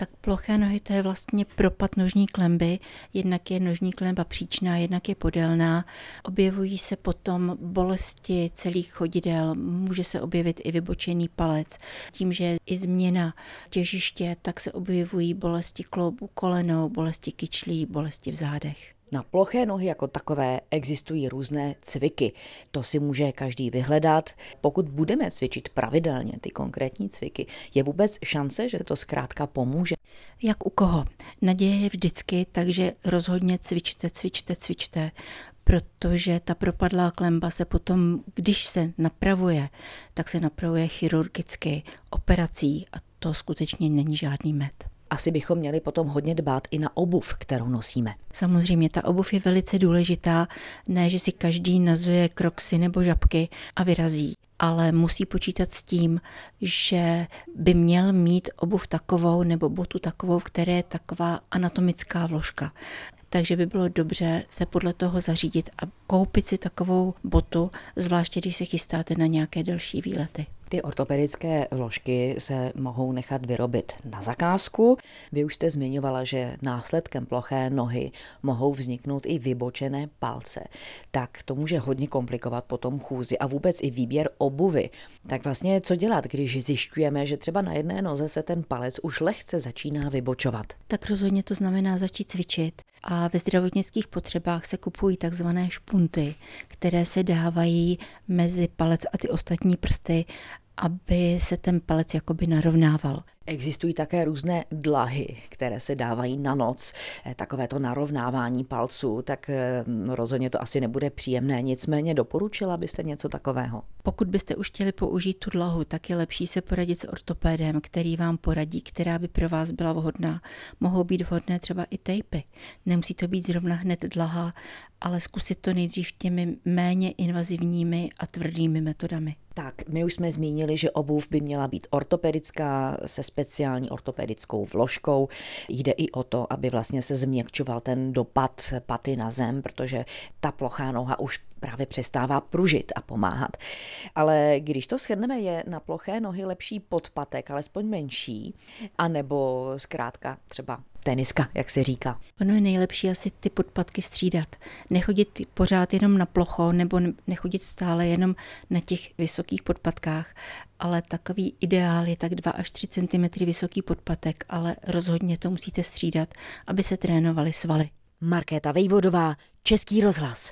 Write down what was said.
Tak ploché nohy to je vlastně propad nožní klemby. Jednak je nožní klemba příčná, jednak je podélná. Objevují se potom bolesti celých chodidel, může se objevit i vybočený palec. Tím, že je i změna těžiště, tak se objevují bolesti kloubu kolenou, bolesti kyčlí, bolesti v zádech. Na ploché nohy jako takové existují různé cviky. To si může každý vyhledat. Pokud budeme cvičit pravidelně ty konkrétní cviky, je vůbec šance, že to zkrátka pomůže? Jak u koho? Naděje je vždycky, takže rozhodně cvičte, cvičte, cvičte, protože ta propadlá klemba se potom, když se napravuje, tak se napravuje chirurgicky, operací a to skutečně není žádný med asi bychom měli potom hodně dbát i na obuv, kterou nosíme. Samozřejmě, ta obuv je velice důležitá, ne, že si každý nazuje kroksy nebo žabky a vyrazí ale musí počítat s tím, že by měl mít obuv takovou nebo botu takovou, které je taková anatomická vložka. Takže by bylo dobře se podle toho zařídit a koupit si takovou botu, zvláště když se chystáte na nějaké delší výlety. Ty ortopedické vložky se mohou nechat vyrobit na zakázku. Vy už jste zmiňovala, že následkem ploché nohy mohou vzniknout i vybočené palce. Tak to může hodně komplikovat potom chůzi a vůbec i výběr obuvy. Tak vlastně co dělat, když zjišťujeme, že třeba na jedné noze se ten palec už lehce začíná vybočovat? Tak rozhodně to znamená začít cvičit. A ve zdravotnických potřebách se kupují takzvané špunty, které se dávají mezi palec a ty ostatní prsty aby se ten palec jakoby narovnával. Existují také různé dlahy, které se dávají na noc, eh, takové to narovnávání palců, tak eh, rozhodně to asi nebude příjemné. Nicméně doporučila byste něco takového? Pokud byste už chtěli použít tu dlahu, tak je lepší se poradit s ortopédem, který vám poradí, která by pro vás byla vhodná. Mohou být vhodné třeba i tejpy. Nemusí to být zrovna hned dlaha, ale zkusit to nejdřív těmi méně invazivními a tvrdými metodami. Tak, my už jsme zmínili, že obuv by měla být ortopedická se speciální ortopedickou vložkou. Jde i o to, aby vlastně se změkčoval ten dopad paty na zem, protože ta plochá noha už právě přestává pružit a pomáhat. Ale když to shrneme, je na ploché nohy lepší podpatek, alespoň menší, anebo zkrátka třeba teniska, jak se říká. Ono je nejlepší asi ty podpatky střídat. Nechodit pořád jenom na plocho nebo nechodit stále jenom na těch vysokých podpatkách, ale takový ideál je tak 2 až 3 cm vysoký podpatek, ale rozhodně to musíte střídat, aby se trénovaly svaly. Markéta Vejvodová, Český rozhlas.